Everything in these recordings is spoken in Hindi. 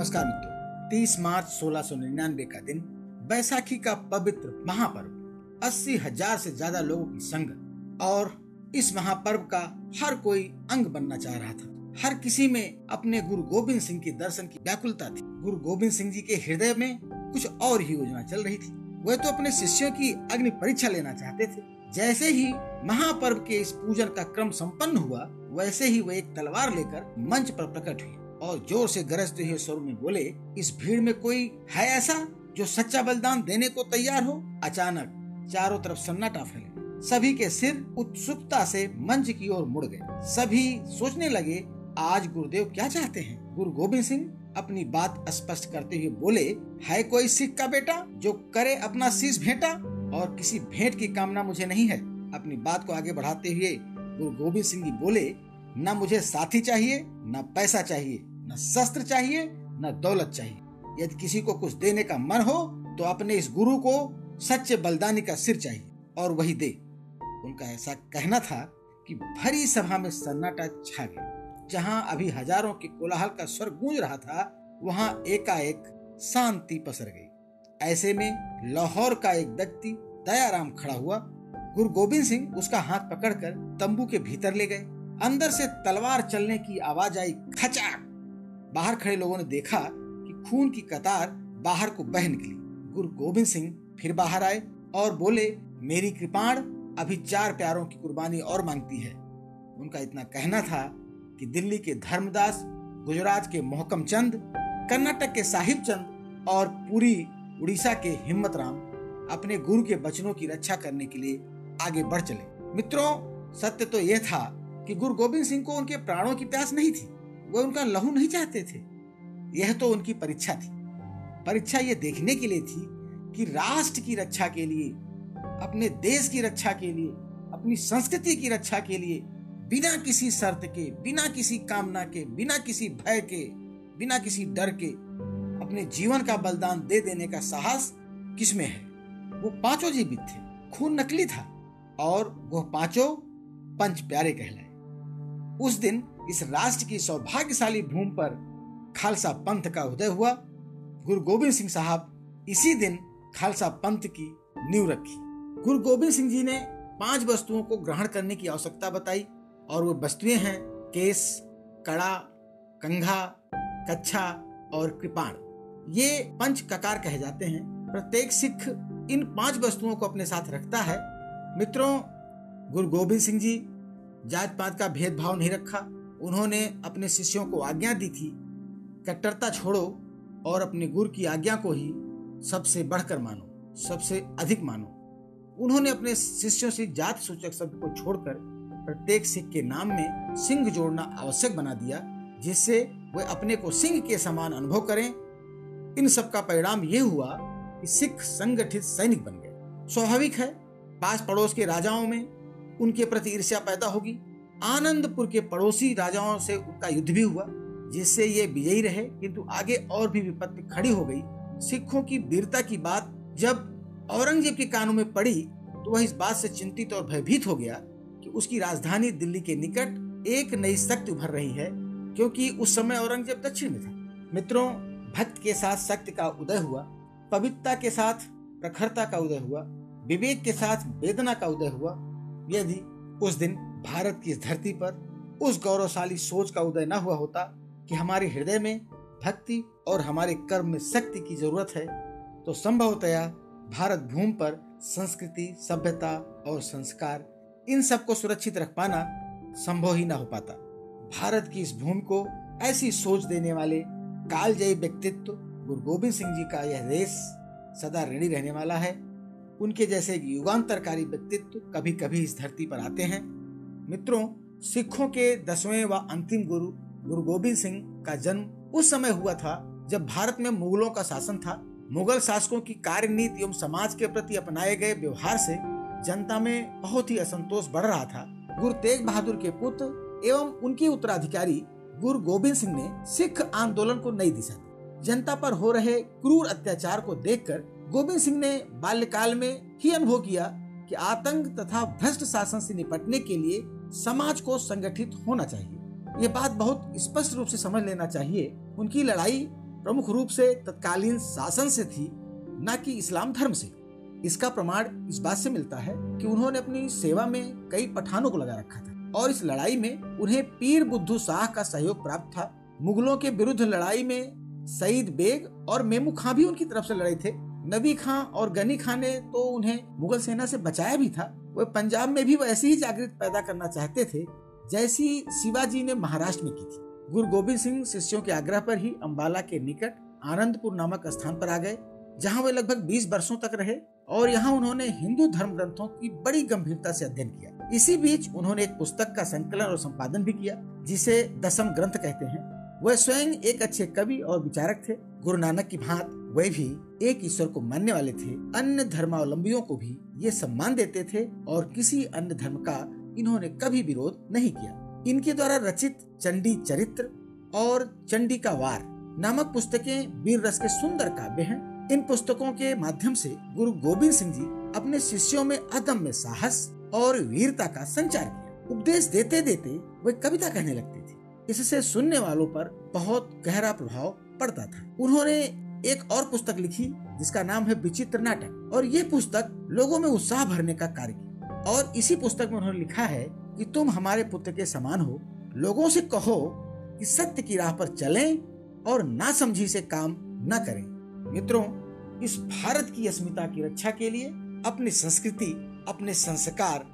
नमस्कार मित्रों 30 मार्च 1699 का दिन, बैसाखी का पवित्र महापर्व, अस्सी हज़ार से ज़्यादा लोगों की संग और इस महापर्व का हर कोई अंग बनना चाह रहा था। हर किसी में अपने गुरु गोविंद सिंह के दर्शन की व्याकुलता थी। गुरु गोविंद सिंह जी के हृदय में कुछ और ही योजना चल रही थी। वह तो अपने शिष्यों की अग्नि परीक्षा लेना चाहते थे। जैसे ही महापर्व के इस पूजन का क्रम संपन्न हुआ, वैसे ही वह एक तलवार लेकर मंच पर प्रकट हुई। और ज़ोर से गरजते हुए स्वर में बोले, इस भीड़ में कोई है ऐसा जो सच्चा बलिदान देने को तैयार हो? अचानक चारों तरफ़ सन्नाटा फैले। सभी के सिर उत्सुकता से मंच की ओर मुड़ गए। सभी सोचने लगे, आज गुरुदेव क्या चाहते हैं? गुरु गोविंद सिंह अपनी बात स्पष्ट करते हुए बोले, है कोई सिख का बेटा जो करे अपना शीश भेंटा? और किसी भेंट की कामना मुझे नहीं है। अपनी बात को आगे बढ़ाते हुए गुरु गोविंद सिंह जी बोले, न मुझे साथी चाहिए, न पैसा चाहिए। न शस्त्र चाहिए, न दौलत चाहिए। यदि किसी को कुछ देने का मन हो तो अपने इस गुरु को सच्चे बलिदानी का सिर चाहिए और वही दे। उनका ऐसा कहना था कि भरी सभा में सन्नाटा छा गया। जहाँ अभी हज़ारों के कोलाहल का स्वर गूंज रहा था, वहाँ एकाएक शांति पसर गई। ऐसे में लाहौर का एक व्यक्ति दयाराम खड़ा हुआ। गुरु गोविंद सिंह उसका हाथ पकड़कर तंबू के भीतर ले गए। अंदर से तलवार चलने की आवाज़ आई, खचाक! बाहर खड़े लोगों ने देखा कि खून की कतार बाहर को बह निकली। गुरु गोविंद सिंह फिर बाहर आए और बोले, मेरी कृपाण अभी चार प्यारों की कुर्बानी और मांगती है। उनका इतना कहना था कि दिल्ली के धर्मदास, गुजरात के मोहकम चंद, कर्नाटक के साहिब चंद और पूरी उड़ीसा के हिम्मत राम अपने गुरु के वचनों की रक्षा करने के लिए आगे बढ़ चले। मित्रों, सत्य तो यह था कि गुरु गोविंद सिंह को उनके प्राणों की प्यास नहीं थी। वो उनका लहू नहीं चाहते थे। यह तो उनकी परीक्षा थी। परीक्षा ये देखने के लिए थी कि राष्ट्र की रक्षा के लिए, अपने देश की रक्षा के लिए, अपनी संस्कृति की रक्षा के लिए, बिना किसी शर्त के, बिना किसी कामना के, बिना किसी भय के, बिना किसी डर के, अपने जीवन का बलिदान दे देने का साहस किसमें है? वो पाँचों जीवित थे, खून नकली था और वो पाँचों पंच प्यारे कहलाए। उस दिन इस राष्ट्र की सौभाग्यशाली भूमि पर खालसा पंथ का उदय हुआ। गुरु गोविंद सिंह साहब इसी दिन खालसा पंथ की नींव रखी। गुरु गोविंद सिंह जी ने पाँच वस्तुओं को ग्रहण करने की आवश्यकता बताई और वो वस्तुएँ हैं केस, कड़ा, कंघा, कच्छा और कृपाण। ये पंच ककार कहे जाते हैं। प्रत्येक सिख इन पाँच वस्तुओं को अपने साथ रखता है। मित्रों, गुरु गोविंद सिंह जी जात पात का भेदभाव नहीं रखा। उन्होंने अपने शिष्यों को आज्ञा दी थी, कट्टरता छोड़ो और अपने गुरु की आज्ञा को ही सबसे बढ़कर मानो, सबसे अधिक मानो। उन्होंने अपने शिष्यों से जात सूचक शब्द को छोड़कर प्रत्येक सिख के नाम में सिंह जोड़ना आवश्यक बना दिया, जिससे वे अपने को सिंह के समान अनुभव करें। इन सब का परिणाम यह हुआ कि सिख संगठित सैनिक बन गए। स्वाभाविक है पास पड़ोस के राजाओं में उनके प्रति ईर्ष्या पैदा होगी। आनंदपुर के पड़ोसी राजाओं से उनका युद्ध भी हुआ, जिससे ये विजयी रहे, किंतु आगे और भी विपत्ति खड़ी हो गई। सिखों की वीरता की बात जब औरंगज़ेब के कानों में पड़ी तो वह इस बात से चिंतित और भयभीत हो गया कि उसकी राजधानी दिल्ली के निकट एक नई शक्ति उभर रही है, क्योंकि उस समय औरंगज़ेब दक्षिण में था। मित्रों, भक्त के साथ शक्ति का उदय हुआ, पवित्रता के साथ प्रखरता का उदय हुआ, विवेक के साथ वेदना का उदय हुआ यदि उस दिन भारत की धरती पर उस गौरवशाली सोच का उदय न हुआ होता कि हमारे हृदय में भक्ति और हमारे कर्म में शक्ति की ज़रूरत है तो संभवतया भारत भूमि पर संस्कृति, सभ्यता और संस्कार इन सबको सुरक्षित रख पाना संभव ही न हो पाता। भारत की इस भूमि को ऐसी सोच देने वाले कालजयी व्यक्तित्व गुरु गोविंद सिंह जी का यह देश सदा ऋणी रहने वाला है। उनके जैसे युगांतरकारी व्यक्तित्व कभी कभी इस धरती पर आते हैं। मित्रों, सिखों के दसवें व अंतिम गुरु गुरु गोविंद सिंह का जन्म उस समय हुआ था जब भारत में मुगलों का शासन था। मुगल शासकों की कार्य नीति एवं समाज के प्रति अपनाए गए व्यवहार से जनता में बहुत ही असंतोष बढ़ रहा था। गुरु तेग बहादुर के पुत्र एवं उनके उत्तराधिकारी गुरु गोविंद सिंह ने सिख आंदोलन को नई दिशा दी। जनता पर हो रहे क्रूर अत्याचार को देखकर गोविंद सिंह ने बाल्यकाल में ही अनुभव किया कि आतंक तथा भ्रष्ट शासन से निपटने के लिए समाज को संगठित होना चाहिए। ये बात बहुत स्पष्ट रूप से समझ लेना चाहिए। उनकी लड़ाई प्रमुख रूप से तत्कालीन शासन से थी, न कि इस्लाम धर्म से। इसका प्रमाण इस बात से मिलता है कि उन्होंने अपनी सेवा में कई पठानों को लगा रखा था और इस लड़ाई में उन्हें पीर बुद्धू शाह का सहयोग प्राप्त था। मुगलों के विरुद्ध लड़ाई में सईद बेग और मेमू खां भी उनकी तरफ़ से लड़े थे। नबी खां और गनी खां ने तो उन्हें मुगल सेना से बचाया भी था। वे पंजाब में भी वैसी ही जागृत पैदा करना चाहते थे, जैसी शिवाजी ने महाराष्ट्र में की थी। गुरु गोविंद सिंह शिष्यों के आग्रह पर ही अम्बाला के निकट आनंदपुर नामक स्थान पर आ गए, जहाँ वे लगभग 20 वर्षों तक रहे और यहाँ उन्होंने हिंदू धर्म ग्रंथों की बड़ी गंभीरता से अध्ययन किया। इसी बीच उन्होंने एक पुस्तक का संकलन और संपादन भी किया, जिसे दसम ग्रंथ कहते हैं। वह स्वयं एक अच्छे कवि और विचारक थे। गुरु नानक की भांत वे भी एक ईश्वर को मानने वाले थे। अन्य धर्मावलंबियों को भी ये सम्मान देते थे और किसी अन्य धर्म का इन्होंने कभी विरोध नहीं किया। इनके द्वारा रचित चंडी चरित्र और चंडी का वार नामक पुस्तकें वीर रस के सुंदर काव्य हैं। इन पुस्तकों के माध्यम से गुरु गोविंद सिंह जी अपने शिष्यों में अदम्य साहस और वीरता का संचार किया। उपदेश देते देते वे कविता कहने लगते थे। इससे सुनने वालों पर बहुत गहरा प्रभाव पड़ता था। उन्होंने एक और पुस्तक लिखी, जिसका नाम है विचित्र नाटक। और ये पुस्तक लोगों में उत्साह भरने का कार्य और इसी पुस्तक में उन्होंने लिखा है कि तुम हमारे पुत्र के समान हो, लोगों से कहो कि सत्य की राह पर चलें और ना समझी से काम न करें। मित्रों, इस भारत की अस्मिता की रक्षा के लिए, अपनी संस्कृति, अपने संस्कार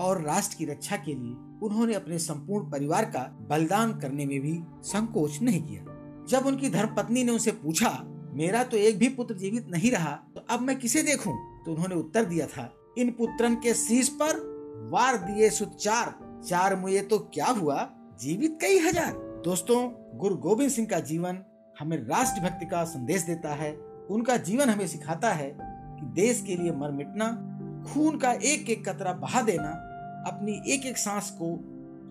और राष्ट्र की रक्षा के लिए उन्होंने अपने संपूर्ण परिवार का बलिदान करने में भी संकोच नहीं किया। जब उनकी धर्म पत्नी ने उनसे पूछा मेरा तो एक भी पुत्र जीवित नहीं रहा तो अब मैं किसे देखूँ? तो उन्होंने उत्तर दिया था, इन पुत्रन के शीश पर वार दिए सुचार, चार मुए तो क्या हुआ? जीवित कई हज़ार। दोस्तों, गुरु गोविंद सिंह का जीवन हमें राष्ट्र भक्ति का संदेश देता है। उनका जीवन हमें सिखाता है कि देश के लिए मर मिटना, खून का एक एक कतरा बहा देना, अपनी एक एक सांस को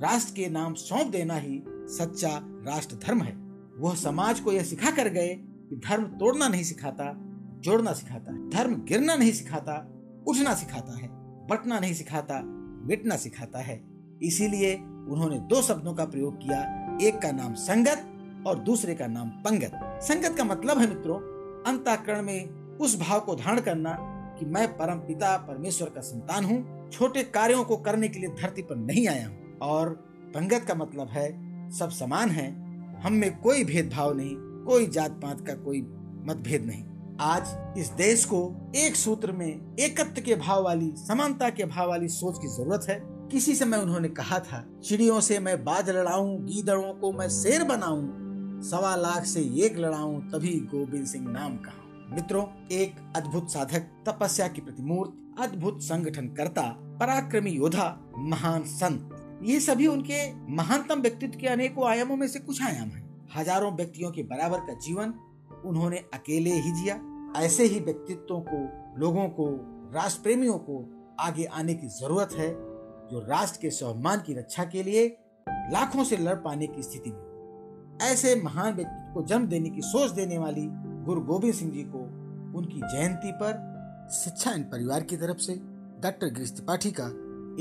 राष्ट्र के नाम सौंप देना ही सच्चा राष्ट्र धर्म है। वह समाज को यह सिखा कर गए कि धर्म तोड़ना नहीं सिखाता, जोड़ना सिखाता है। धर्म गिरना नहीं सिखाता, उठना सिखाता है, बटना नहीं सिखाता, मिटना सिखाता है। इसीलिए उन्होंने दो शब्दों का प्रयोग किया, एक का नाम संगत और दूसरे का नाम पंगत। संगत का मतलब है मित्रों, अंताकरण में उस भाव को धारण करना कि मैं परम पिता, परमेश्वर का संतान हूँ, छोटे कार्यों को करने के लिए धरती पर नहीं आया हूँ। और पंगत का मतलब है, सब समान है, हम में कोई भेदभाव नहीं कोई जात पात का कोई मतभेद नहीं। आज इस देश को एक सूत्र में एकत्व के भाव वाली, समानता के भाव वाली सोच की ज़रूरत है। किसी समय उन्होंने कहा था, चिड़ियों से मैं बाज लड़ाऊं, गीदड़ों को मैं शेर बनाऊँ, सवा लाख से एक लड़ाऊं, तभी गोविंद सिंह नाम कहा। मित्रों, एक अद्भुत साधक, तपस्या की प्रतिमूर्त, अद्भुत संगठन करता, पराक्रमी योद्धा, महान संत। ये सभी उनके महानतम व्यक्तित्व के अनेकों आयामों में से कुछ आयाम हैं। हज़ारों व्यक्तियों के बराबर का जीवन उन्होंने अकेले ही जिया। ऐसे ही व्यक्तित्वों को, लोगों को राष्ट्र प्रेमियों को आगे आने की ज़रूरत है, जो राष्ट्र के स्वाभिमान की रक्षा के लिए लाखों से लड़ पाने की स्थिति में ऐसे महान व्यक्तित्व को जन्म देने की सोच देने वाली गुरु गोविंद सिंह जी को उनकी जयंती पर शिक्षा इन परिवार की तरफ़ से, डॉक्टर गिरीश त्रिपाठी का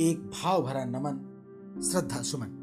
एक भाव भरा नमन, श्रद्धा सुमन।